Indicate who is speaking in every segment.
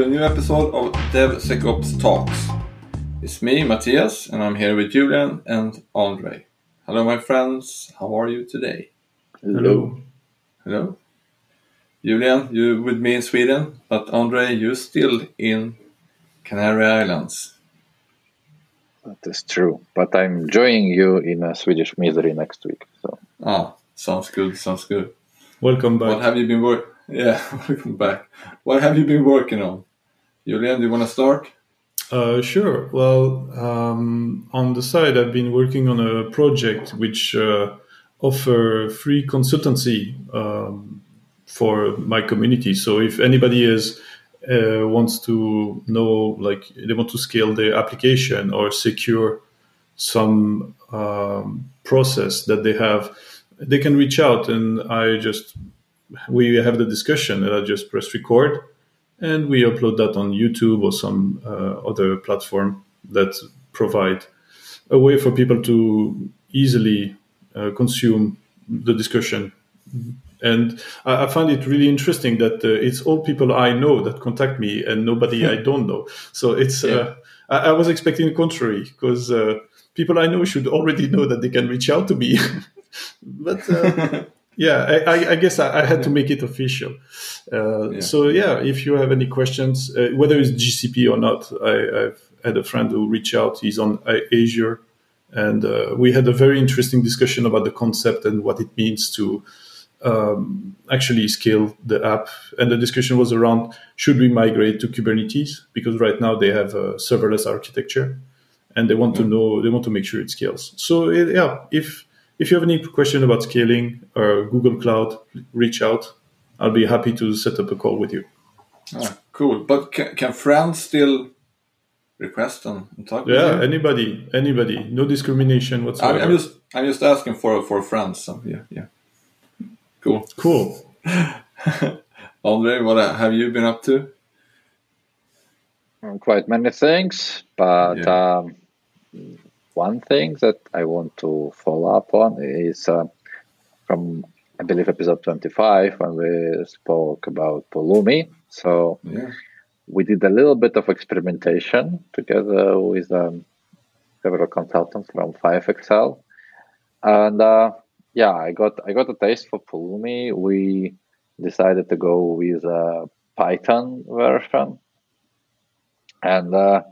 Speaker 1: Welcome to a new episode of DevSecOps Talks. It's me, Matthias, and I'm here with Julian and Andre. Hello, my friends. How are you today?
Speaker 2: Hello.
Speaker 1: Hello. Julian, you with me in Sweden, but Andre, you're still in Canary Islands.
Speaker 2: That is true. But I'm joining you in a Swedish misery next week. So
Speaker 1: Ah, sounds good. Sounds good.
Speaker 3: Welcome back.
Speaker 1: What have you been work? Yeah, welcome back. What have you been working on? Julian, do you want to start?
Speaker 3: Uh, sure. Well, um, on the side, I've been working on a project which uh, offer free consultancy um, for my community. So if anybody is uh, wants to know, like they want to scale their application or secure some um, process that they have, they can reach out, and I just we have the discussion, and I just press record and we upload that on YouTube or some uh, other platform that provide a way for people to easily uh, consume the discussion. And I, I find it really interesting that uh, it's all people I know that contact me and nobody I don't know. So it's
Speaker 1: Yeah.
Speaker 3: I, I was expecting the contrary because people I know should already know that they can reach out to me. but uh, yeah, I, I, guess I, I had to make it official. Uh,
Speaker 1: Yeah.
Speaker 3: So yeah, if you have any questions, uh, whether it's GCP or not, I, I've had a friend who reached out. He's on Azure, and uh, we had a very interesting discussion about the concept and what it means to um, actually scale the app. And the discussion was around should we migrate to Kubernetes because right now they have a serverless architecture, and they want to know they want to make sure it scales. So it, yeah, if if you have any question about scaling or Google Cloud, reach out. I'll be happy to set up a call with you.
Speaker 1: Ah, cool. But can, can friends still request and, and talk with
Speaker 3: Yeah,
Speaker 1: you?
Speaker 3: anybody, anybody, no discrimination
Speaker 1: I'm,
Speaker 3: whatsoever.
Speaker 1: I'm just I'm just asking for for friends. So yeah, yeah. Cool.
Speaker 3: cool.
Speaker 1: Andre, what have you been up to?
Speaker 2: quite many things, but
Speaker 1: Yeah.
Speaker 2: um, one thing that I want to follow up on is uh, from I believe episode 25 when we spoke about Pulumi. So
Speaker 1: Yeah.
Speaker 2: we did a little bit of experimentation together with um, several consultants from FivexL, and uh, yeah, I got I got a taste for Pulumi. We decided to go with a Python version, and uh,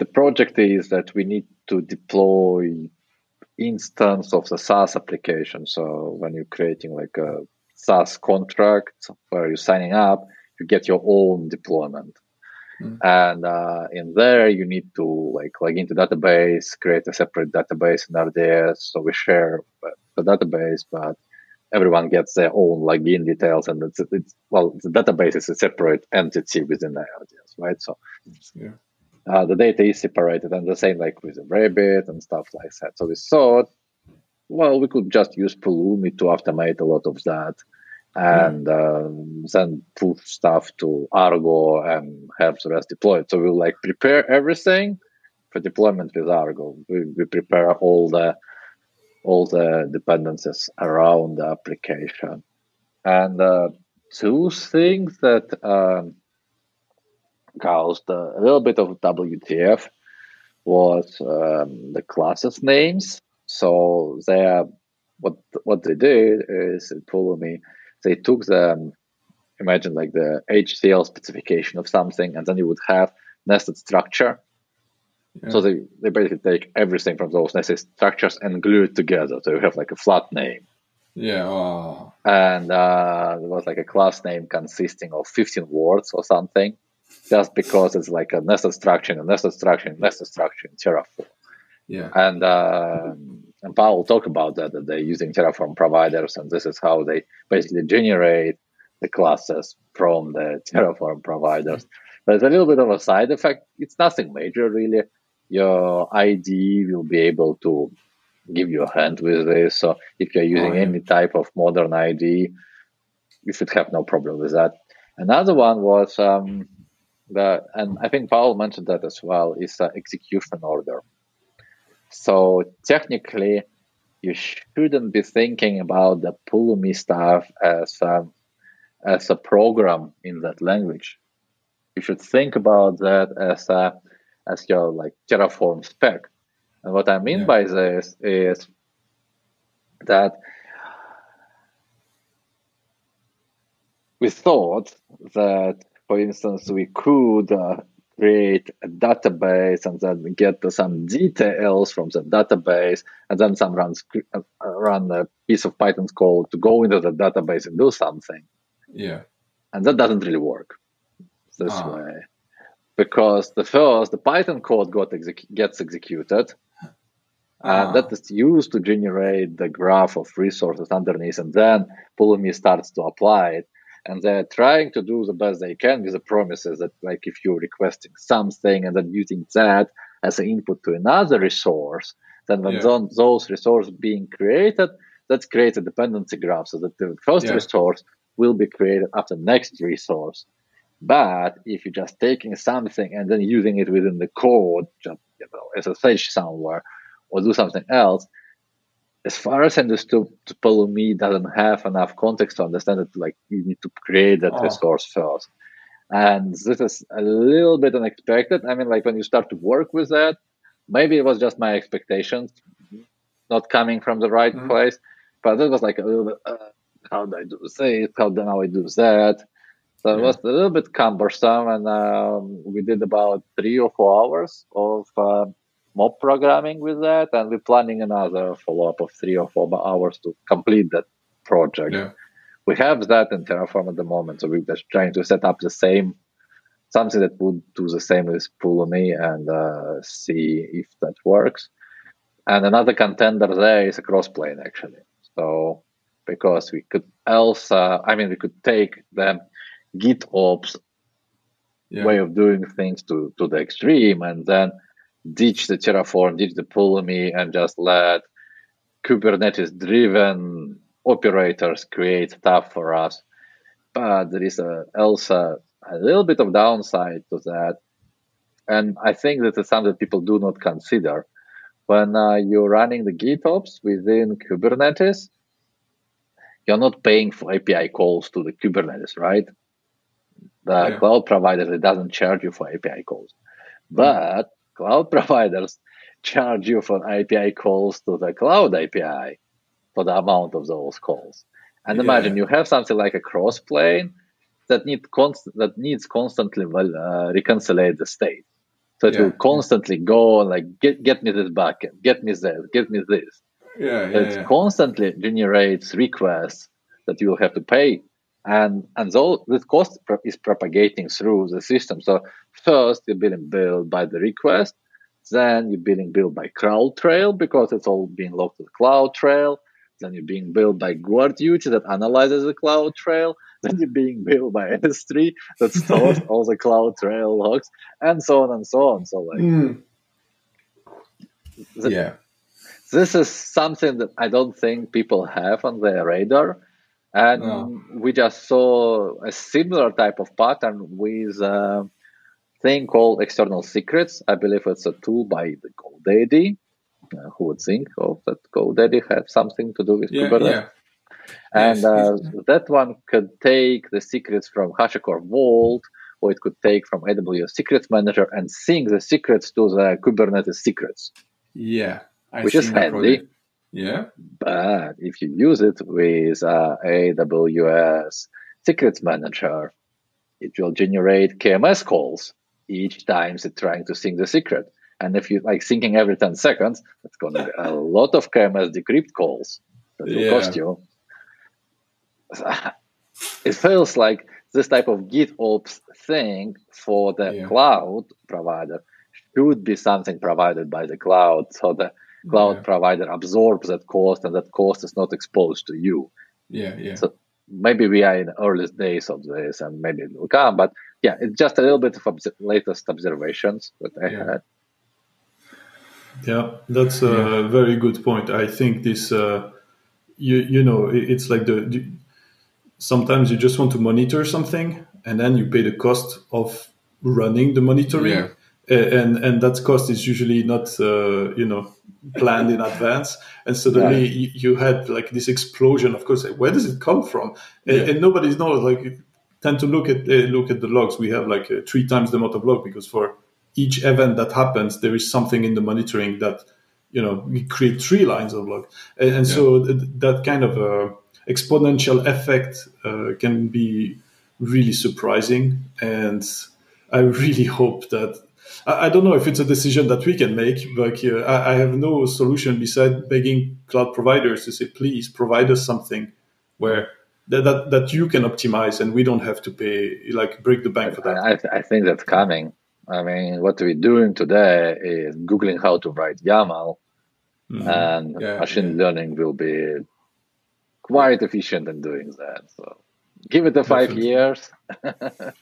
Speaker 2: the project is that we need to deploy instance of the SaaS application. So when you're creating like a SaaS contract where you're signing up, you get your own deployment.
Speaker 1: Mm.
Speaker 2: And uh, in there, you need to like log into database, create a separate database in RDS. So we share the database, but everyone gets their own login details, and it's, it's well, the database is a separate entity within the RDS, right? So
Speaker 1: Yeah.
Speaker 2: Uh, the data is separated, and the same like with the Rabbit and stuff like that. So we thought, well, we could just use Pulumi to automate a lot of that, and um, then push stuff to Argo and have the rest deployed. So we'll like prepare everything for deployment with Argo. We, we prepare all the all the dependencies around the application, and uh, two things that. Um, caused a little bit of WTF was um, the classes names. So they are, what what they did is it told me they took the um, imagine like the HCL specification of something, and then you would have nested structure. So they, they basically take everything from those nested structures and glue it together. So you have like a flat name.
Speaker 1: Yeah. Oh.
Speaker 2: And uh, there was like a class name consisting of 15 words or something, just because it's like a nested structure, a nested structure, nested structure in Terraform.
Speaker 1: Yeah.
Speaker 2: And uh, and Paul talked about that that they're using Terraform providers, and this is how they basically generate the classes from the Terraform providers. There's a little bit of a side effect. It's nothing major, really. Your IDE will be able to give you a hand with this. So if you're using
Speaker 1: Oh, yeah.
Speaker 2: any type of modern IDE, you should have no problem with that. Another one was um, the, and I think Paul mentioned that as well, is an execution order. So technically, you shouldn't be thinking about the Pulumi stuff as um, as a program in that language. You should think about that as a as your like Terraform spec. And what I mean
Speaker 1: Yeah.
Speaker 2: by this is that we thought that, for instance, we could uh, create a database and then get some details from the database, and then some run uh, run a piece of Python code to go into the database and do something,
Speaker 1: Yeah.
Speaker 2: and that doesn't really work this
Speaker 1: Ah.
Speaker 2: way because the first the Python code got exec- gets executed. And
Speaker 1: Ah.
Speaker 2: that is used to generate the graph of resources underneath, and then Pulumi starts to apply it. And they're trying to do the best they can with the promises that, like, if you're requesting something and then using that as an input to another resource, then when
Speaker 1: Yeah.
Speaker 2: those, resources being created, that creates a dependency graph so that the first
Speaker 1: Yeah.
Speaker 2: resource will be created after next resource. But if you're just taking something and then using it within the code, just you know, SSH somewhere, or do something else, as far as I understood, Pulumi doesn't have enough context to understand that like you need to create that
Speaker 1: Oh.
Speaker 2: resource first. And this is a little bit unexpected. I mean, like when you start to work with that, maybe it was just my expectations not coming from the right
Speaker 1: Mhm.
Speaker 2: place, but it was like a little bit, uh, how do I do this? How do I do that? So it was a little bit cumbersome, and um, we did about three or four hours of uh, mob programming with that, and we're planning another follow up of three or four hours to complete that project.
Speaker 1: Yeah.
Speaker 2: We have that in Terraform at the moment, so we're just trying to set up the same something that would do the same with Pulumi and uh, see if that works. And another contender there is a crossplane actually. So because we could also, I mean, we could take the GitOps
Speaker 1: Yeah.
Speaker 2: way of doing things to, to the extreme and then ditch the Terraform, ditch the Pulumi, and just let Kubernetes driven operators create stuff for us. But there is a, also a little bit of downside to that. And I think that is something that people do not consider. When uh, you're running the GitOps within Kubernetes, you're not paying for API calls to the Kubernetes, right? The
Speaker 1: Yeah.
Speaker 2: cloud provider doesn't charge you for API calls, but cloud providers charge you for API calls to the cloud API for the amount of those calls. And
Speaker 1: Yeah.
Speaker 2: imagine you have something like a crossplane that need const- that needs constantly well, uh, reconcile the state. So it
Speaker 1: Yeah.
Speaker 2: will constantly go and like get get me this bucket, get me this, get me this
Speaker 1: Yeah. Yeah.
Speaker 2: it constantly generates requests that you will have to pay and and so this cost pro- is propagating through the system so first you're being billed by the request then you're being billed by CloudTrail because it's all being logged to the CloudTrail then you're being billed by GuardDuty that analyzes the CloudTrail then you're being billed by S3 that stores all the CloudTrail logs and so on and so on so like
Speaker 1: Mm.
Speaker 2: the-
Speaker 1: yeah.
Speaker 2: this is something that I don't think people have on their radar. And we just saw a similar type of pattern with a thing called external secrets. I believe it's a tool by the GoDaddy. Uh, who would think of that GoDaddy have something to do with
Speaker 1: Yeah.
Speaker 2: Kubernetes?
Speaker 1: Yeah.
Speaker 2: And
Speaker 1: Yes,
Speaker 2: uh,
Speaker 1: yes.
Speaker 2: that one could take the secrets from HashiCorp Vault, or it could take from AWS Secrets Manager and sync the secrets to the Kubernetes secrets.
Speaker 1: Yeah. I
Speaker 2: Which is handy.
Speaker 1: project. Yeah.
Speaker 2: But if you use it with uh, AWS Secrets Manager, it will generate KMS calls each time it's trying to sync the secret. And if you like syncing every 10 seconds, that's going to be a lot of KMS decrypt calls that will
Speaker 1: Yeah.
Speaker 2: cost you. It feels like this type of GitOps thing for the
Speaker 1: Yeah.
Speaker 2: cloud provider should be something provided by the cloud so the cloud
Speaker 1: Yeah.
Speaker 2: provider absorbs that cost and that cost is not exposed to you.
Speaker 1: Yeah. Yeah.
Speaker 2: So maybe we are in the earliest days of this and maybe it will come, but yeah, it's just a little bit of obs- latest observations that I
Speaker 1: Yeah.
Speaker 2: had.
Speaker 3: Yeah, that's a very good point. I think this, uh, you you know, it's like the, the sometimes you just want to monitor something, and then you pay the cost of running the monitoring,
Speaker 1: Yeah.
Speaker 3: And and that cost is usually not uh, you know planned in advance and suddenly yeah. you, you, had like this explosion of course where does it come from and, yeah. and nobody knows like tend to look at uh, look at the logs we have like uh, three times the amount of log because for each event that happens there is something in the monitoring that you know we create three lines of log and, and yeah. so th- that kind of uh, exponential effect uh, can be really surprising and i really hope that I, don't know if it's a decision that we can make, but uh, I, I, have no solution beside begging cloud providers to say, please provide us something where that, that, that you can optimize and we don't have to pay, like break the bank for that.
Speaker 2: I, I think that's coming. I mean, what we're doing today is Googling how to write YAML, mm-hmm. and yeah, machine yeah. learning will be quite efficient in doing that. So give it a five Definitely. years.
Speaker 1: I,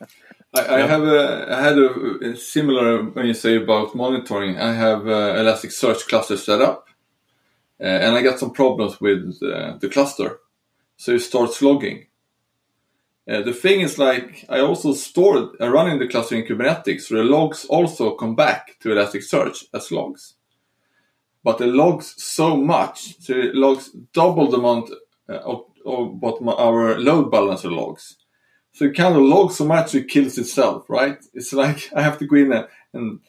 Speaker 1: I, have a, I had a, a, similar when you say about monitoring. I have Elasticsearch cluster set up, uh, and I got some problems with uh, the cluster, so it starts logging. Uh, the thing is, like, I also stored uh, running the cluster in Kubernetes, so the logs also come back to Elasticsearch as logs. But it logs so much, so it logs double the amount uh, of, of what my, our load balancer logs. So it kind of logs so much it kills itself, right? It's like I have to go in and, and,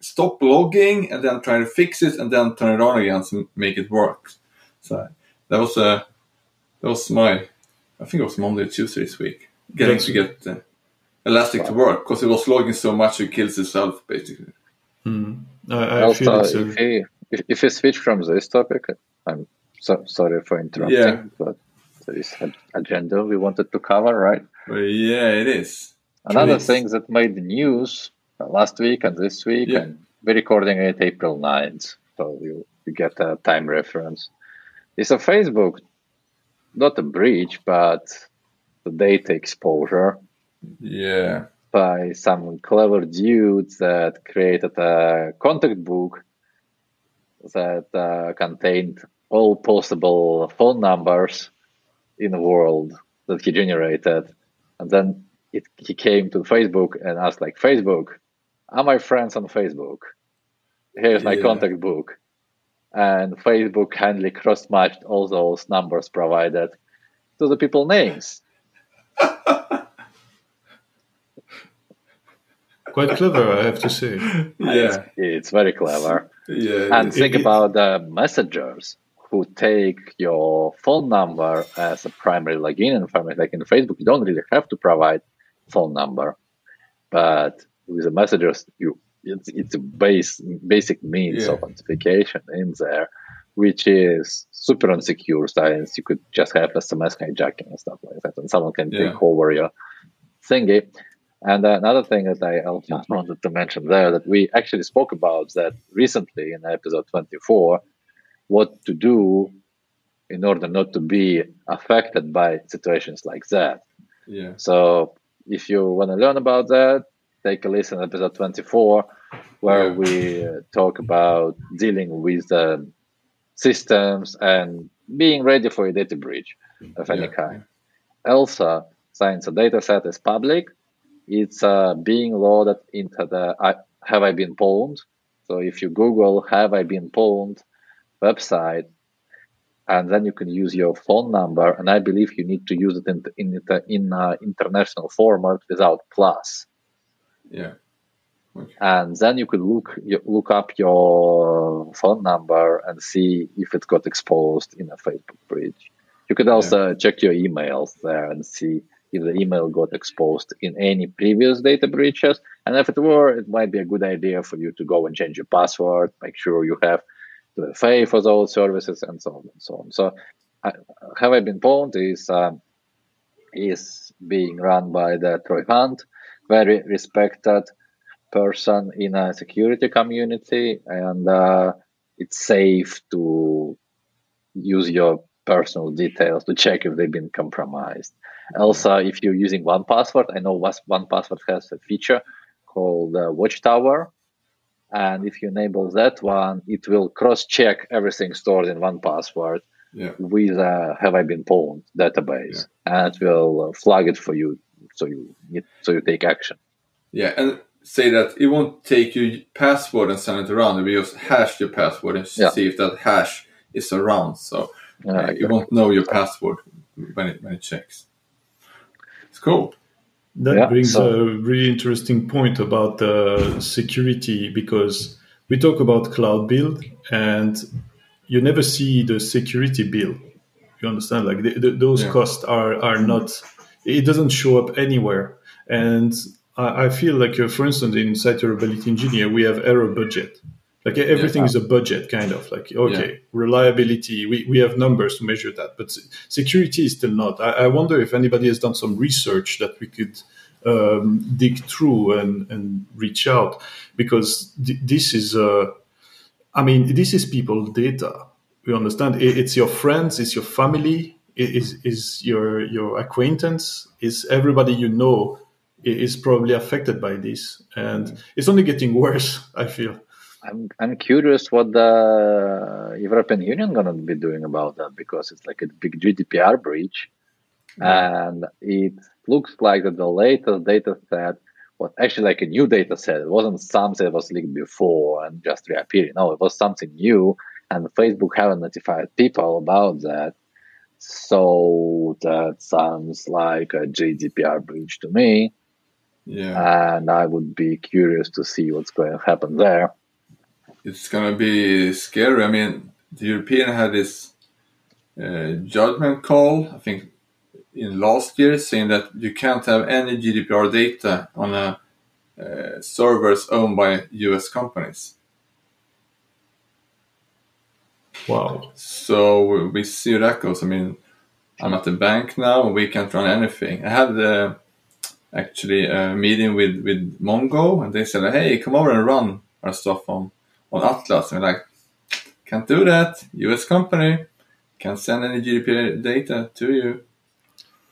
Speaker 1: stop logging and then try to fix it and then turn it on again to make it work. So that was uh, that was my I think it was Monday or Tuesday this week getting to get uh, Elastic wow. to work because it was logging so much it kills itself basically.
Speaker 3: Mm. I, I also,
Speaker 2: if, he, if, if you switch from this topic, I'm so, sorry for interrupting, yeah. but there is an agenda we wanted to cover, right?
Speaker 1: Well, yeah, it is.
Speaker 2: Another thing that made the news uh, last week and this week, yeah. and we're recording it April 9th, so you, you get a time reference. It's a Facebook, not a breach, but the data exposure.
Speaker 1: Yeah.
Speaker 2: By some clever dudes that created a contact book that uh, contained all possible phone numbers in the world that he generated and then it, he came to Facebook and asked, like, Facebook, are my friends on Facebook? Here's my yeah. contact book. And Facebook kindly cross matched all those numbers provided to the people names.
Speaker 3: Quite clever, I have to say.
Speaker 2: Yeah. It's, it's very clever. Yeah, and think it, about the messengers who take your phone number as a primary login and information. Like in Facebook, you don't really have to provide phone number, but with the messengers, you it's, it's a base basic means yeah. of authentication in there, which is super insecure. Since you could just have SMS hijacking and stuff like that, and someone can yeah. take over your thingy. And another thing that I also wanted to mention there that we actually spoke about that recently in episode 24 what to do in order not to be affected by situations like that.
Speaker 1: Yeah.
Speaker 2: So if you want to learn about that, take a listen episode 24 where yeah. we uh, talk about dealing with the systems and being ready for a data breach of any yeah. kind. ELSA, since a data set is public, it's uh, being loaded into the uh, have I been pwned. So if you Google have I been pwned, website, and then you can use your phone number. And I believe you need to use it in in in uh, international format without plus.
Speaker 1: Yeah.
Speaker 2: Okay. And then you could look look up your phone number and see if it got exposed in a Facebook breach. You could also yeah. check your emails there and see if the email got exposed in any previous data breaches. And if it were, it might be a good idea for you to go and change your password, make sure you have pay for those services and so on and so on. So, uh, Have I Been Pwned is um, is being run by the Troy Hunt, very respected person in a security community, and uh, it's safe to use your personal details to check if they've been compromised. Also, if you're using 1Password, I know 1Password has a feature called uh, Watchtower, and if you enable that one, it will cross-check everything stored in 1Password
Speaker 1: yeah.
Speaker 2: with a "Have I been pwned" database, yeah. and it will flag it for you, so you so you take action.
Speaker 1: Yeah, and say that it won't take your password and send it around. It will just hash your password and
Speaker 2: Yeah.
Speaker 1: see if that hash is around. So uh,
Speaker 2: exactly.
Speaker 1: it won't know your password when it when it checks. It's cool.
Speaker 3: That
Speaker 2: Yeah,
Speaker 3: brings
Speaker 2: so-
Speaker 3: a really interesting point about uh, security because we talk about cloud build and you never see the security bill. You understand? Like the, the, those
Speaker 1: Yeah.
Speaker 3: costs are are not. It doesn't show up anywhere. And I, I feel like, uh, for instance, in site reliability engineer, we have error budget. Like everything is a budget, kind of like okay, reliability. We, we have numbers to measure that, but security is still not. I, I wonder if anybody has done some research that we could um, dig through and, and reach out because th- this is uh, I mean this is people data. You understand? It, it's your friends, it's your family, it is is your your acquaintance, is everybody you know is probably affected by this, and it's only getting worse. I feel.
Speaker 2: I'm I'm curious what the European Union gonna be doing about that because it's like a big GDPR breach, and it looks like that the latest data set was actually like a new data set. It wasn't something that was leaked before and just reappearing. No, it was something new, and Facebook haven't notified people about that. So that sounds like a GDPR breach to me,
Speaker 1: Yeah,
Speaker 2: and I would be curious to see what's going to happen there.
Speaker 1: It's gonna be scary. I mean, the European had this uh, judgment call. I think in last year saying that you can't have any GDPR data on a uh, servers owned by US companies.
Speaker 3: Wow.
Speaker 1: So we see how that goes. I mean, I'm at the bank now and we can't run anything. I had uh, actually a meeting with, with Mongo and they said, hey, come over and run our stuff on, on Atlas. And we're like, can't do that. US company. Can't send any GDPR data to you.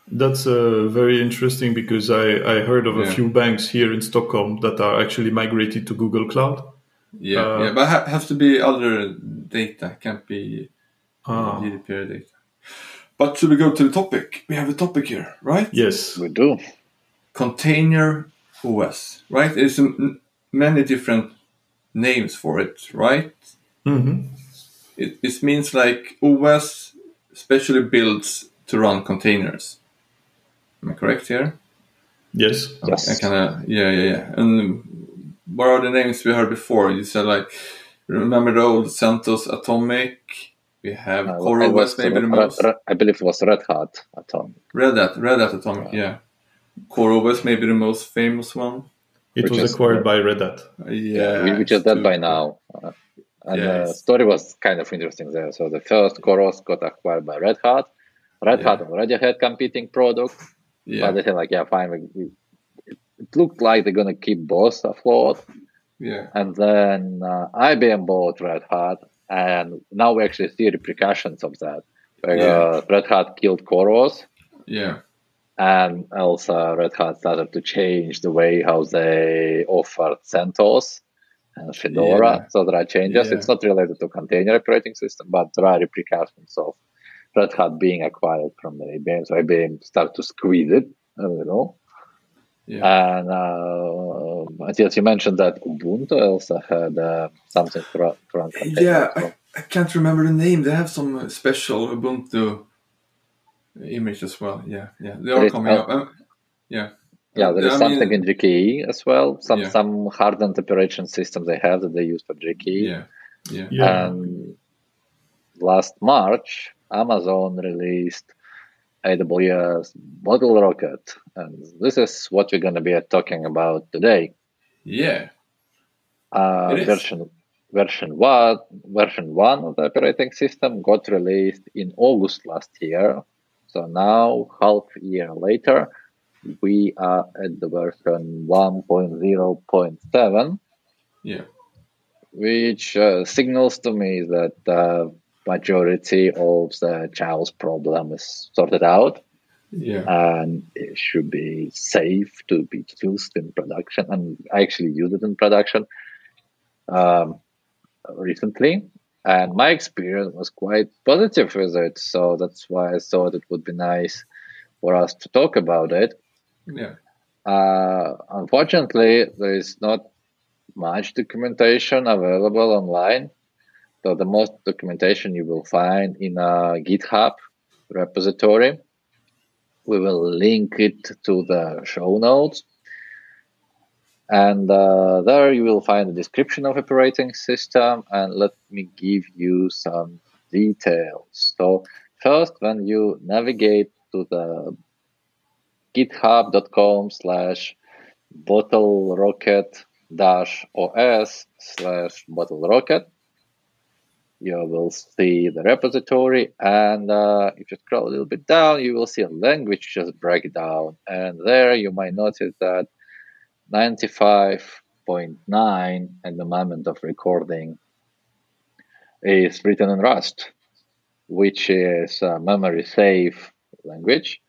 Speaker 3: That's uh, very interesting because I, I heard of a
Speaker 1: Yeah.
Speaker 3: few banks here in Stockholm that are actually migrated to Google Cloud.
Speaker 1: Yeah,
Speaker 3: Uh,
Speaker 1: yeah, but ha- has to be other data. Can't be
Speaker 3: Ah,
Speaker 1: GDPR data. But should we go to the topic? We have a topic here, right?
Speaker 3: yes.
Speaker 2: We do.
Speaker 1: container OS, right? There's m- many different names for it, right?
Speaker 3: hmm
Speaker 1: It, it means like OS specially builds to run containers. Am I correct here?
Speaker 3: Yes.
Speaker 2: Yes.
Speaker 1: I kind of yeah, yeah, yeah. And what are the names we heard before? You said like, remember the old CentOS Atomic? We have
Speaker 2: Uh,
Speaker 1: Core
Speaker 2: it
Speaker 1: maybe the most.
Speaker 2: Red- I believe it was Red Hat Atomic.
Speaker 1: Red Hat, Red Hat Atomic, yeah. Core OS, maybe the most famous one.
Speaker 3: It
Speaker 2: Which
Speaker 3: was
Speaker 2: is-
Speaker 3: acquired by Red Hat.
Speaker 1: Yeah,
Speaker 2: we, we just dead by now. Uh, and
Speaker 1: Yeah,
Speaker 2: the story was kind of interesting there. So the first CoreOS got acquired by Red Hat. Red
Speaker 1: Yeah.
Speaker 2: Hat already had competing product,
Speaker 1: Yeah,
Speaker 2: but they said like, yeah, fine. We, we, it, it looked like they're gonna keep both afloat.
Speaker 1: yeah,
Speaker 2: And then uh, IBM bought Red Hat, and now we actually see repercussions of that. Where,
Speaker 1: Yeah.
Speaker 2: uh, Red Hat killed CoreOS,
Speaker 1: yeah,
Speaker 2: and also Red Hat started to change the way how they offered CentOS and Fedora.
Speaker 1: Yeah.
Speaker 2: So there are changes.
Speaker 1: Yeah.
Speaker 2: It's not related to container operating system, but there are repercussions of Red Hat being acquired from the IBM. So IBM started to squeeze it a little.
Speaker 1: yeah.
Speaker 2: And uh, Matthias, you mentioned that Ubuntu also had uh, something from, run, to run containers.
Speaker 1: Yeah, I, I can't remember the name. They have some uh, special Ubuntu image as well. Yeah, yeah, they are
Speaker 2: There is,
Speaker 1: coming
Speaker 2: uh,
Speaker 1: up. Um, yeah,
Speaker 2: Yeah, there is
Speaker 1: I
Speaker 2: something
Speaker 1: mean,
Speaker 2: in GKE as well. Some
Speaker 1: Yeah.
Speaker 2: some hardened operation system they have that they use for GKE.
Speaker 1: Yeah, yeah,
Speaker 3: Yeah.
Speaker 2: And last March, Amazon released AWS Bottlerocket, and this is what we're going to be talking about today.
Speaker 1: yeah.
Speaker 2: Uh, version version one version one of the operating system got released in August last year. So now, half a year later, we are at the version 1.0.7,
Speaker 1: Yeah,
Speaker 2: which uh, signals to me that the majority of the child's problem is sorted out.
Speaker 1: Yeah,
Speaker 2: and it should be safe to be used in production. And I actually used it in production um, recently, and my experience was quite positive with it. So that's why I thought it would be nice for us to talk about it.
Speaker 1: yeah.
Speaker 2: Uh, unfortunately, there is not much documentation available online. So the most documentation you will find in a GitHub repository. We will link it to the show notes. And uh, there you will find a description of operating system. And let me give you some details. So first, when you navigate to the github.com slash bottlerocket dash os slash bottlerocket you will see the repository and uh, if you scroll a little bit down you will see a language just breakdown and there you might notice that 95.9 at the moment of recording is written in rust which is a memory safe language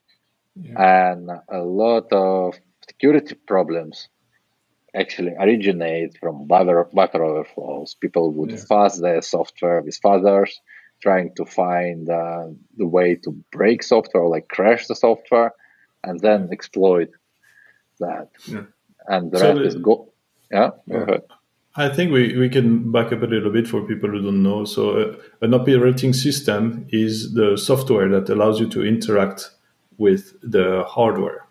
Speaker 2: yeah. and a lot of security problems actually originate from buffer, buffer overflows. People would yeah. fuzz their software with fuzzers, trying to find uh, the way to break software, or like crash the software, and then exploit that. Yeah. And the so rest the, is go. Yeah.
Speaker 3: I think we, we can back up a little bit for people who don't know. So, uh, an operating system is the software that allows you to interact with the hardware.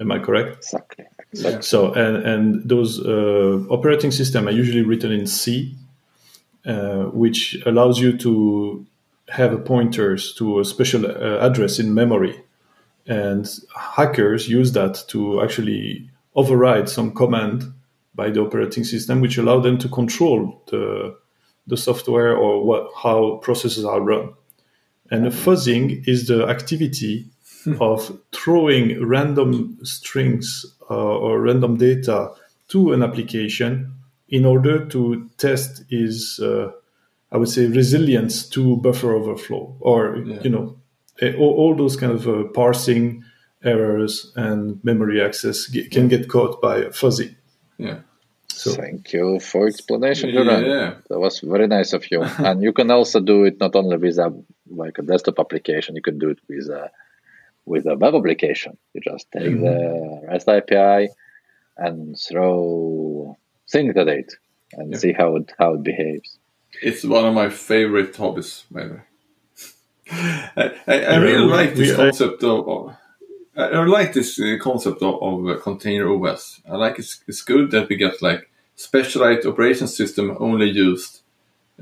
Speaker 3: Am I correct?
Speaker 2: Exactly.
Speaker 3: exactly. So, and, and those uh, operating systems are usually written in C, uh, which allows you to have pointers to a special uh, address in memory. And hackers use that to actually override some command by the operating system, which allow them to control the, the software or what, how processes are run. And the fuzzing is the activity of throwing random strings uh, or random data to an application in order to test its, uh, I would say, resilience to buffer overflow or, yeah. you know, all, all, those kind of uh, parsing errors and memory access get, can get caught by fuzzy.
Speaker 1: Yeah.
Speaker 2: So. Thank you for explanation, Julian. Yeah. That was very nice of you. and you can also do it not only with a like a desktop application, you can do it with a with a web application. You just take mm-hmm. the REST API and throw things at it and yeah. see how it how it behaves.
Speaker 1: It's one of my favorite hobbies, maybe. I, I, I really like this concept of, of I like this uh, concept of, of container OS. I like it's, it's good that we get like specialized operation system only used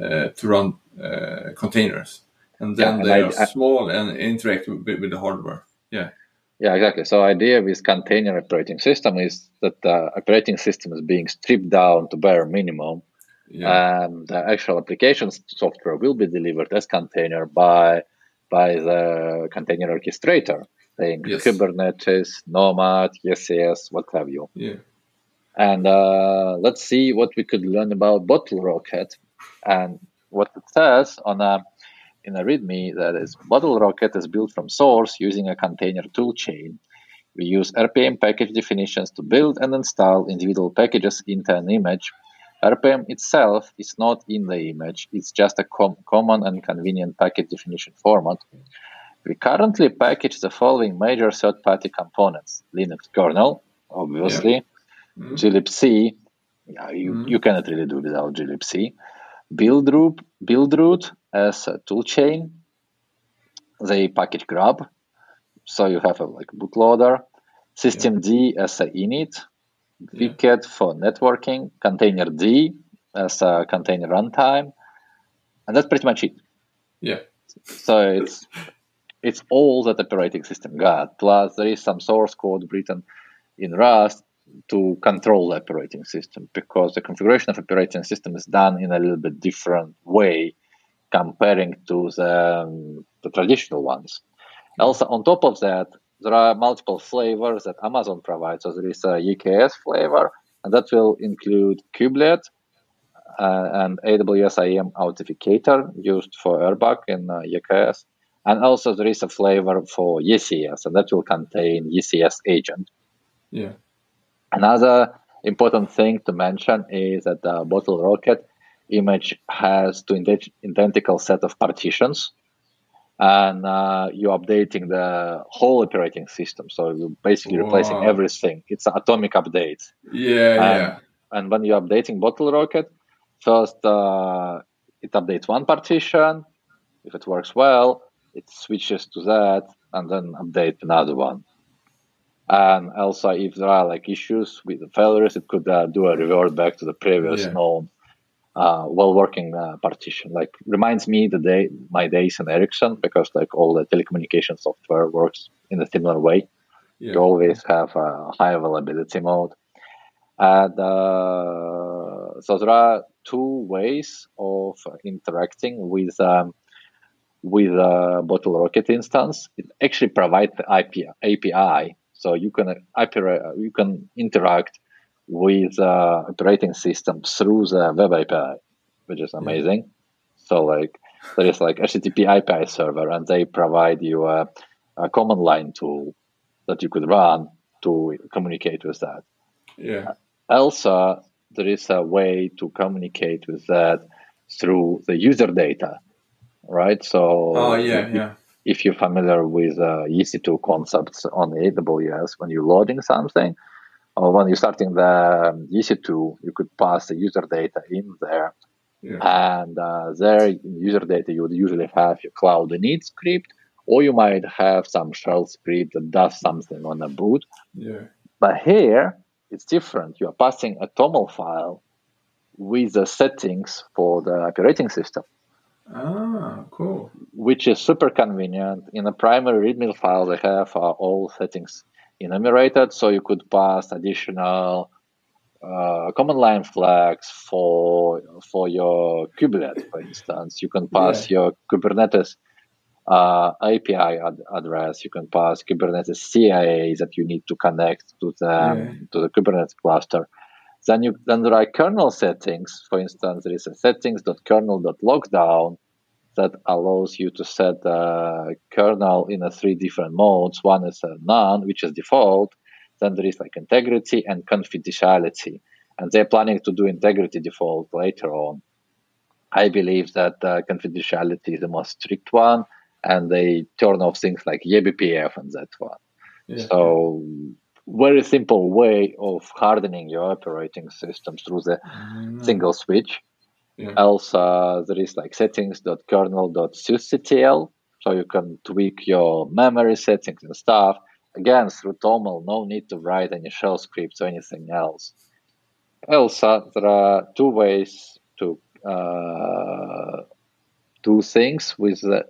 Speaker 1: uh, to run uh, containers, and then yeah, they and are I, small and interact with, with the hardware. Yeah.
Speaker 2: Yeah, exactly. So idea with container operating system is that the operating system is being stripped down to bare minimum. Yeah. And the actual application software will be delivered as container by by the container orchestrator, saying yes. Kubernetes, Nomad, ECS, what have you.
Speaker 1: Yeah.
Speaker 2: And uh, let's see what we could learn about Bottlerocket and what it says on a in a README that is Bottlerocket is built from source using a container toolchain. We use RPM package definitions to build and install individual packages into an image. RPM itself is not in the image, it's just a com- common and convenient package definition format. We currently package the following major third party components Linux kernel, obviously, yeah. mm-hmm. glibc, yeah, you, mm-hmm. you cannot really do without glibc, build root, build root as a toolchain, the package grub, so you have a like bootloader, systemd as a init, wicked for networking, containerd as a container runtime, and that's pretty much it.
Speaker 1: Yeah.
Speaker 2: So it's it's all that operating system got. Plus there is some source code written in Rust to control the operating system because the configuration of operating system is done in a little bit different way comparing to the, um, the traditional ones. Also, on top of that, there are multiple flavors that Amazon provides. So there is a EKS flavor, and that will include kubelet uh, and AWS IAM authenticator used for RBAC in uh, EKS. And also there is a flavor for ECS, and that will contain ECS agent.
Speaker 1: Yeah.
Speaker 2: Another important thing to mention is that the Bottlerocket image has two identical set of partitions. and uh, you're updating the whole operating system. So you're basically replacing everything. It's an atomic update.
Speaker 1: Yeah,
Speaker 2: And-
Speaker 1: yeah.
Speaker 2: And when you're updating Bottlerocket, first uh, it updates one partition. If it works well, it switches to that and then update another one. And also, if there are like issues with the failures, it could uh, do a revert back to the previous
Speaker 1: Yeah.
Speaker 2: known uh, well-working uh, partition. Like reminds me the day my days in Ericsson because like all the telecommunication software works in a similar way
Speaker 1: yeah.
Speaker 2: you always have a high availability mode. And uh, so there are two ways of interacting with um, with a Bottlerocket instance. It actually provides the IP, API, so you can you can interact with uh, operating system through the web API, which is amazing. So like there is like HTTP API server, and they provide you a, a command line tool that you could run to communicate with that.
Speaker 1: Yeah.
Speaker 2: Also, there is a way to communicate with that through the user data, right? So,
Speaker 1: Oh, yeah,
Speaker 2: if,
Speaker 1: yeah.
Speaker 2: if you're familiar with uh, EC2 concepts on AWS, when you're loading something, or when you're starting the um, EC2, you could pass the user data in there.
Speaker 1: Yeah.
Speaker 2: And uh, there, in user data, you would usually have your cloud init script, or you might have some shell script that does something on a boot.
Speaker 1: Yeah.
Speaker 2: But here, it's different. You are passing a TOML file with the settings for the operating system,
Speaker 1: Ah, cool.
Speaker 2: which is super convenient. In a primary README file, they have uh, all settings enumerated, so you could pass additional uh, command line flags for for your kubelet, for instance. You can pass your Kubernetes uh, API ad- address. You can pass Kubernetes CA that you need to connect to the
Speaker 1: Yeah.
Speaker 2: to the Kubernetes cluster. Then you then there are kernel settings. For instance, there is a settings.kernel.lockdown that allows you to set the kernel in a three different modes. One is a none, which is default. Then there is like integrity and confidentiality, and they're planning to do integrity default later on. I believe that uh, confidentiality is the most strict one, and they turn off things like eBPF and that one.
Speaker 1: Yeah.
Speaker 2: So, very simple way of hardening your operating system through the
Speaker 1: Mm,
Speaker 2: single switch.
Speaker 1: Yeah.
Speaker 2: Else, uh, there is like settings.kernel.sysctl, so you can tweak your memory settings and stuff. Again, through TOML, no need to write any shell scripts or anything else. Also, there are two ways to uh, do things with the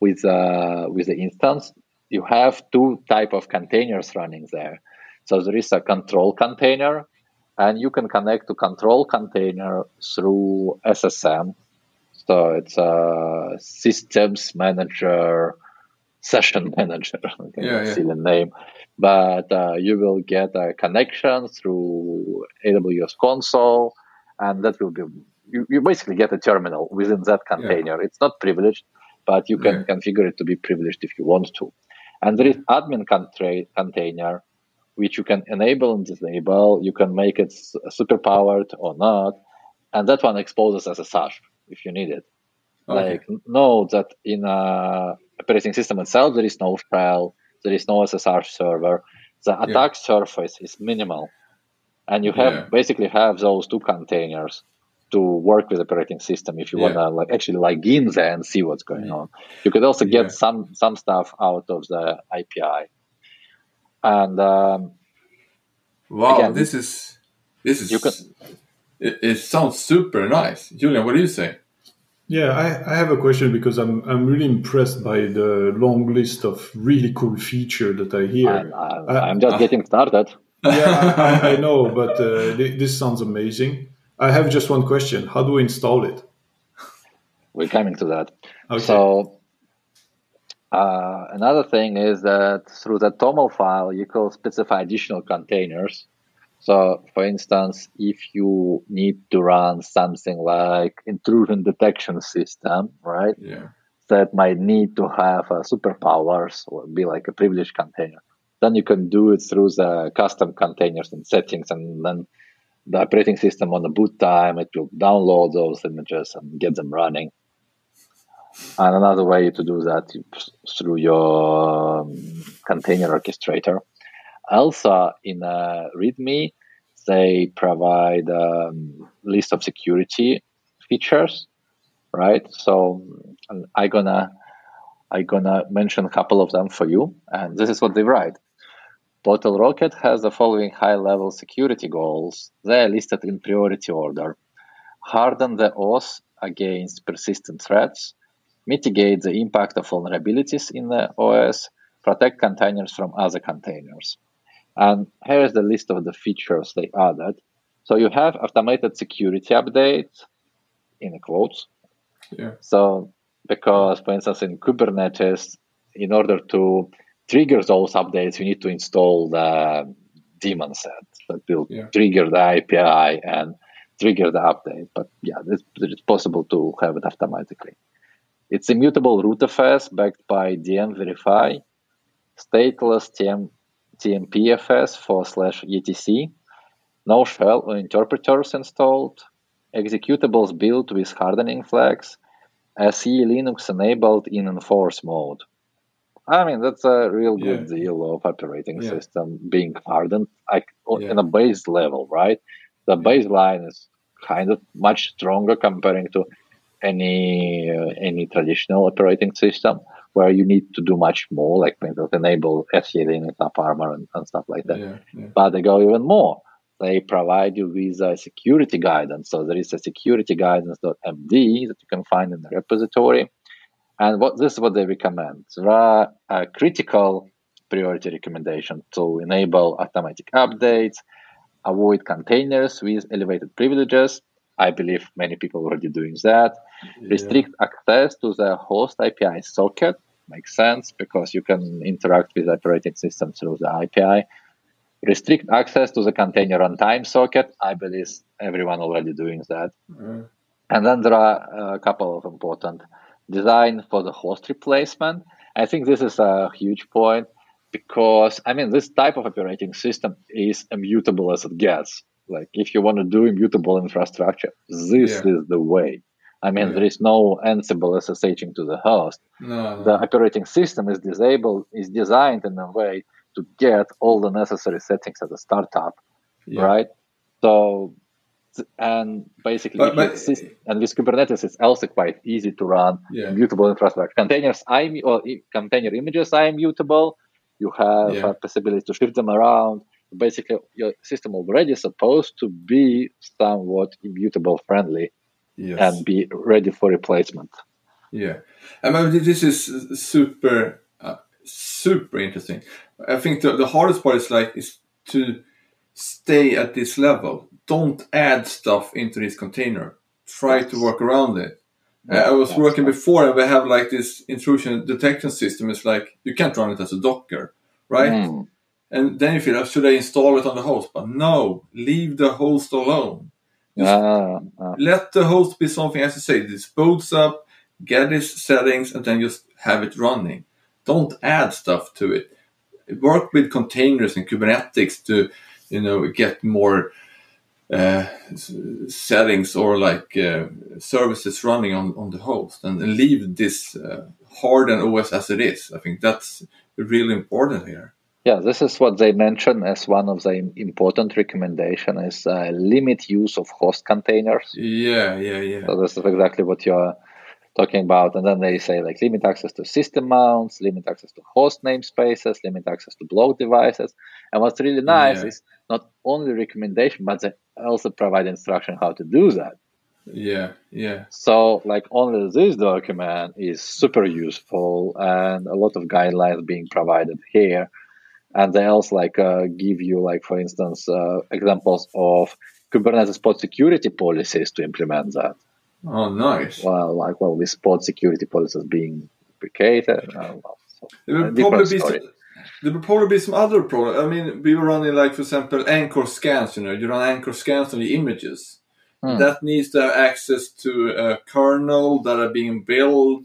Speaker 2: with uh, with the instance. You have two type of containers running there. So there is a control container, and you can connect to control container through SSM. So it's a systems manager, session manager, I
Speaker 1: Yeah,
Speaker 2: it's
Speaker 1: yeah.
Speaker 2: silly name. But uh, you will get a connection through AWS console, and that will be you, you basically get a terminal within that container. It's not privileged, but you can
Speaker 1: Yeah.
Speaker 2: configure it to be privileged if you want to. And there is admin contra- container, which you can enable and disable. You can make it superpowered or not, and that one exposes as a SSH if you need it.
Speaker 1: Okay.
Speaker 2: Like know that in a operating system itself there is no shell, there is no SSH server. The attack surface is minimal, and you have
Speaker 1: Yeah.
Speaker 2: basically have those two containers to work with the operating system if you
Speaker 1: Yeah.
Speaker 2: wanna like actually log in there and see what's going on. You could also get
Speaker 1: Yeah.
Speaker 2: some some stuff out of the API, and um,
Speaker 1: Wow,
Speaker 2: Again,
Speaker 1: this is this is
Speaker 2: you can
Speaker 1: it, it sounds super nice. Julian, what do you say?
Speaker 3: Yeah, I, I have a question because I'm I'm really impressed by the long list of really cool feature that I hear.
Speaker 2: I'm, I'm,
Speaker 3: Uh,
Speaker 2: I'm just
Speaker 1: uh,
Speaker 2: getting started.
Speaker 3: yeah, I, I- I know, but uh, this sounds amazing. I have just one question: How do we install it?
Speaker 2: We're coming to that.
Speaker 3: Okay.
Speaker 2: So uh, another thing is that through the TOML file, you can specify additional containers. So, for instance, if you need to run something like intrusion detection system, right,
Speaker 1: Yeah.
Speaker 2: that might need to have uh, superpowers or be like a privileged container, then you can do it through the custom containers and settings, and then the operating system on the boot time it will download those images and get them running. And another way to do that through your um, container orchestrator. Also, in uh, README, they provide a um, list of security features, right? So I'm gonna I'm gonna mention a couple of them for you, and this is what they write. Bottlerocket has the following high-level security goals. They are listed in priority order. Harden the OS against persistent threats, mitigate the impact of vulnerabilities in the OS, protect containers from other containers. And here's the list of the features they added. So you have automated security updates in quotes.
Speaker 1: Yeah.
Speaker 2: So because, for instance, in Kubernetes, in order to trigger those updates, you need to install the daemon set that will yeah. trigger the API and trigger the update. But yeah, it's, it's possible to have it automatically. It's immutable rootfs backed by dm-verity, stateless TM, TMPFS for slash etc, no shell or interpreters installed, executables built with hardening flags, SE Linux enabled in enforce mode. I mean, that's a real good yeah. deal of operating yeah. system being hardened like, yeah. in a base level, right? The baseline is kind of much stronger comparing to any uh, any traditional operating system where you need to do much more, like enable SE Linux, AppArmor, and, and stuff like that. But they go even more they provide you with a security guidance. So there is a security guidance.md that you can find in the repository. And what this is what they recommend. There are a critical priority recommendation to enable automatic updates, avoid containers with elevated privileges. I believe many people already doing that. Yeah. Restrict access to the host API socket. Makes sense because you can interact with operating system through the API restrict access to the container runtime socket. I believe everyone already doing that. Mm. And then there are a couple of important design for the host replacement. I think this is a huge point because I mean this type of operating system is immutable as it gets. Like if you want to do immutable infrastructure, this yeah. is the way. I mean, yeah. there is no Ansible SSHing to the host.
Speaker 1: No.
Speaker 2: The operating system is disabled, is designed in a way to get all the necessary settings as a startup, yeah. right? So, and basically, but, but, and with Kubernetes, it's also quite easy to run yeah. immutable infrastructure. Containers, I or container images are immutable. You have yeah. a possibility to shift them around. Basically, your system already supposed to be somewhat immutable friendly yes. and be ready for replacement.
Speaker 1: Yeah, I mean, this is super, uh, super interesting I think the, the hardest part is like is to stay at this level. Don't add stuff into this container. Try to work around it. Uh, I was working before and we have like this intrusion detection system. It's like you can't run it as a Docker, right? Mm. And then you feel, should I install it on the host? But no, leave the host alone. Uh, uh. Let the host be something, as you say, this boots up, get its settings, and then just have it running. Don't add stuff to it work with containers and Kubernetes to, you know, get more uh, settings or like uh, services running on, on the host and leave this uh, hardened OS as it is. I think that's really important here.
Speaker 2: Yeah, this is what they mention as one of the important recommendation is uh, limit use of host containers.
Speaker 1: Yeah, yeah, yeah.
Speaker 2: So this is exactly what you're talking about. And then they say like limit access to system mounts, limit access to host namespaces, limit access to block devices. And what's really nice yeah. is not only recommendation, but they also provide instruction how to do that.
Speaker 1: Yeah, yeah.
Speaker 2: So like only this document is super useful and a lot of guidelines being provided here. And they also like uh, give you like for instance uh, examples of Kubernetes pod security policies to implement that.
Speaker 1: Oh, nice.
Speaker 2: Well, like well, with pod security policies being deprecated. Uh, well, so
Speaker 1: there will probably be some, there will probably be some other problems. I mean, we were running like, for example, Anchore scans. You know, you run Anchore scans on the images. Hmm. That needs to have access to a kernel that are being built.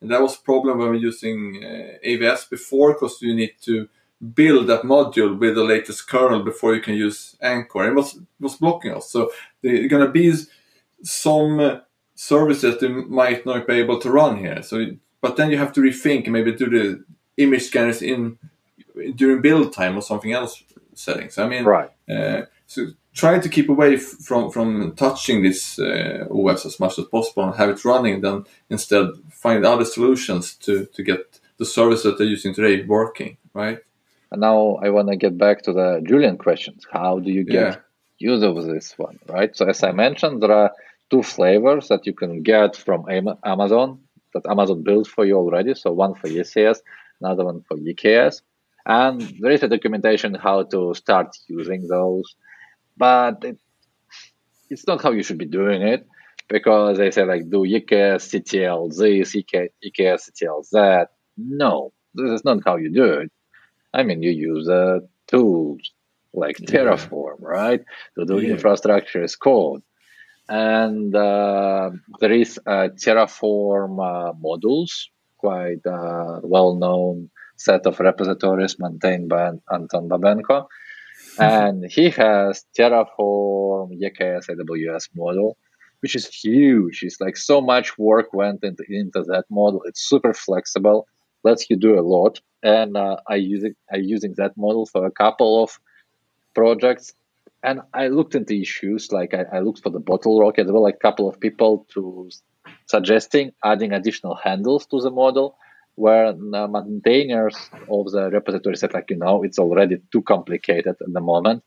Speaker 1: And that was a problem when we were using uh, AVS before, because you need to build that module with the latest kernel before you can use Anchore. It was was blocking us. So there's going to be some services they might not be able to run here. So, but then you have to rethink and maybe do the image scanners in during build time or something else settings. I mean,
Speaker 2: right.
Speaker 1: Uh, so try to keep away from from touching this uh, OS as much as possible and have it running. Then instead find other solutions to to get the service that they're using today working. Right.
Speaker 2: And now I want to get back to the Julian questions. How do you get yeah. use of this one? Right. So as I mentioned, there are two flavors that you can get from Amazon that Amazon built for you already. So one for ECS, another one for EKS. And there is a documentation how to start using those, but it, it's not how you should be doing it because they say like do eksctl this, eksctl that. No, this is not how you do it. I mean, you use uh, tools like Terraform, yeah. right, to do yeah. infrastructure as code. And uh, there is uh, Terraform uh, modules, quite uh, well known set of repositories maintained by Anton Babenko. Mm-hmm. And he has Terraform EKS AWS model, which is huge. It's like so much work went into, into that model. It's super flexible, lets you do a lot. And uh, I use it, I using that model for a couple of projects. And I looked into issues, like I, I looked for the Bottlerocket. There were like a couple of people to suggesting adding additional handles to the model where the maintainers of the repository said like you know it's already too complicated at the moment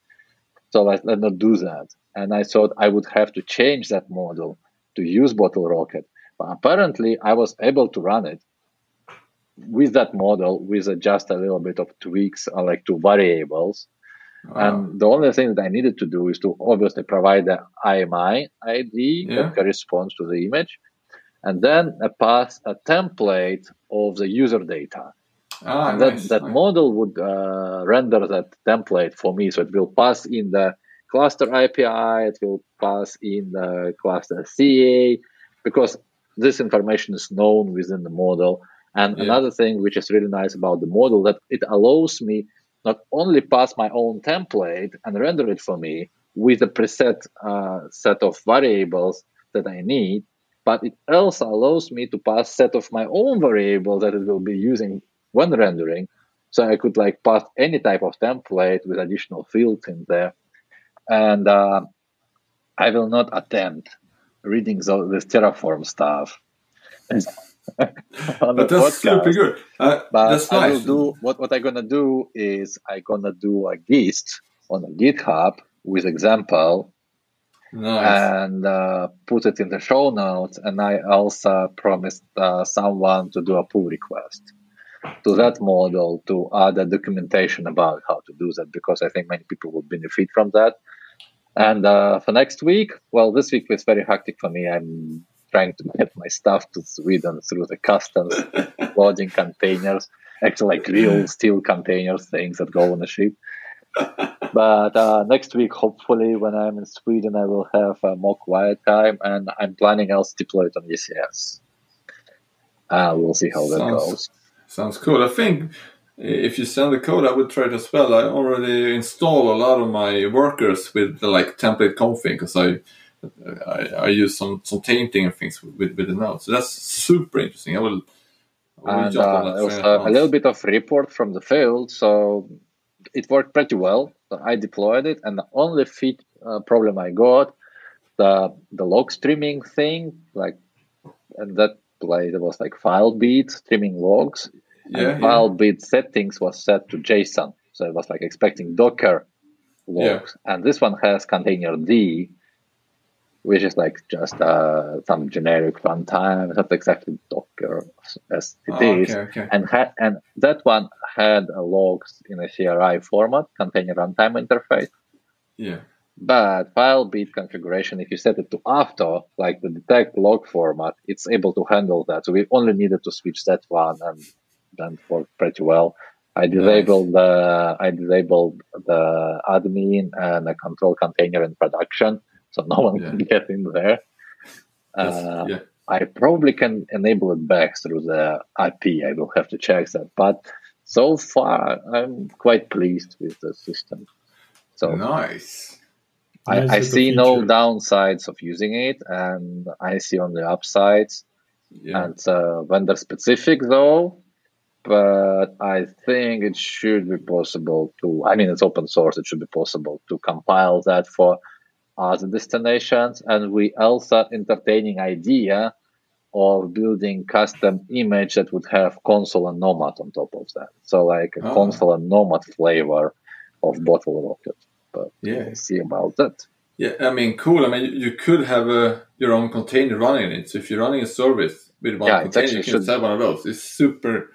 Speaker 2: so let, let's not do that and i thought i would have to change that model to use Bottlerocket but apparently i was able to run it with that model with just a little bit of tweaks uh, like two variables wow. and the only thing that i needed to do is to obviously provide the AMI id yeah. that corresponds to the image and then pass a template of the user data.
Speaker 1: Ah,
Speaker 2: and
Speaker 1: nice,
Speaker 2: that, that
Speaker 1: nice.
Speaker 2: model would uh, render that template for me. So it will pass in the cluster API, it will pass in the cluster CA, because this information is known within the model. And yeah. another thing which is really nice about the model that it allows me not only pass my own template and render it for me with a preset uh, set of variables that I need, but it also allows me to pass set of my own variables that it will be using when rendering. So I could like pass any type of template with additional fields in there. And uh, I will not attempt reading the, this Terraform stuff.
Speaker 1: but that's podcast. super good. Uh,
Speaker 2: but I
Speaker 1: nice.
Speaker 2: will do what, what I'm gonna do is I'm gonna do a gist on a GitHub with example
Speaker 1: Nice.
Speaker 2: and uh, put it in the show notes. And I also promised uh, someone to do a pull request to that model to add a documentation about how to do that because I think many people will benefit from that. And uh, for next week, well, this week was very hectic for me. I'm trying to get my stuff to Sweden through the customs loading containers, actually like real steel containers, things that go on a ship but uh, next week, hopefully, when I'm in Sweden, I will have a more quiet time, and I'm planning also deploy it on ECS. Uh, we'll see how that goes.
Speaker 1: Sounds cool. I think if you send the code, I would try it as well. I already install a lot of my workers with the like template config because I, I I use some some tainting and things with with the node. So that's super interesting. I will. I will
Speaker 2: And uh, there was a, a little bit of report from the field, so it worked pretty well. So I deployed it, and the only fit uh, problem I got the the log streaming thing, like, and that like there was like FileBeat streaming logs,
Speaker 1: Yeah,
Speaker 2: and
Speaker 1: yeah.
Speaker 2: FileBeat settings was set to JSON, so it was like expecting Docker logs, and this one has containerd, which is like just uh, some generic runtime. It's not exactly Docker as it
Speaker 1: Oh,
Speaker 2: is,
Speaker 1: okay, okay.
Speaker 2: and ha- and that one had logs in a CRI format, container runtime interface.
Speaker 1: Yeah.
Speaker 2: But FileBeat configuration, if you set it to after, like the detect log format, it's able to handle that. So we only needed to switch that one, and then worked pretty well. I disabled the I disabled the admin and the control container in production, so no one
Speaker 1: Yeah.
Speaker 2: can get in there. Uh,
Speaker 1: yeah.
Speaker 2: I probably can enable it back through the IP. I will have to check that. But so far, I'm quite pleased with the system. So
Speaker 1: Nice.
Speaker 3: Nice
Speaker 2: I, I see no downsides of using it, and I see only upsides.
Speaker 1: Yeah.
Speaker 2: And uh, vendor specific though, but I think it should be possible to. I mean, it's open source. It should be possible to compile that for other destinations. And we also entertaining idea of building custom image that would have Consul and nomad on top of that. So like a
Speaker 1: Oh.
Speaker 2: Consul and nomad flavor of Bottlerocket. But
Speaker 1: Yeah.
Speaker 2: we'll see about that.
Speaker 1: Yeah, I mean, cool. I mean, you, could have a, your own container running it. So if you're running a service with one
Speaker 2: Yeah,
Speaker 1: container, you can
Speaker 2: should-
Speaker 1: set one of those. It's super.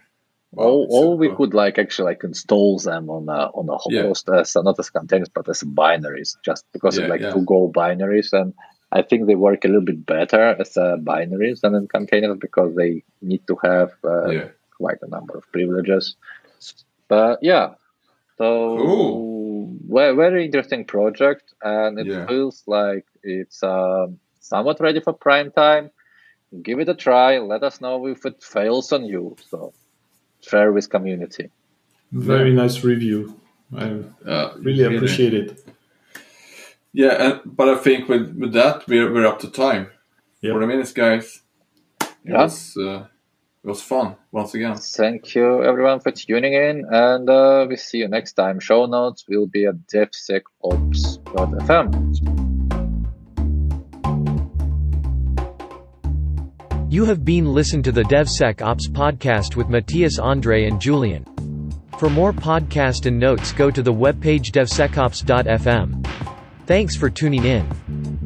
Speaker 1: Wow,
Speaker 2: Or, we
Speaker 1: cool.
Speaker 2: could like actually like install them on a on a
Speaker 1: Yeah.
Speaker 2: host as uh, not as containers but as binaries, just because
Speaker 1: Yeah,
Speaker 2: it's like
Speaker 1: yeah.
Speaker 2: to go binaries, and I think they work a little bit better as uh, binaries than in containers because they need to have uh,
Speaker 1: Yeah.
Speaker 2: quite a number of privileges. But yeah, so
Speaker 1: Cool.
Speaker 2: ve- very interesting project, and it
Speaker 1: Yeah.
Speaker 2: feels like it's um, somewhat ready for prime time. Give it a try. Let us know if it fails on you. So share with community.
Speaker 3: Very nice review. I
Speaker 1: Uh,
Speaker 3: really appreciate it.
Speaker 1: Yeah, and, but I think with, with that, we're, we're up to time.
Speaker 3: Yep.
Speaker 1: 40 minutes, guys. It,
Speaker 2: Yeah.
Speaker 1: was, uh, it was fun once again.
Speaker 2: Thank you everyone for tuning in, and uh, we see you next time. Show notes will be at devsecops.fm.
Speaker 4: You have been listened to the DevSecOps podcast with Matthias Andre and Julian. For more podcast and notes go to the webpage devsecops.fm. Thanks for tuning in.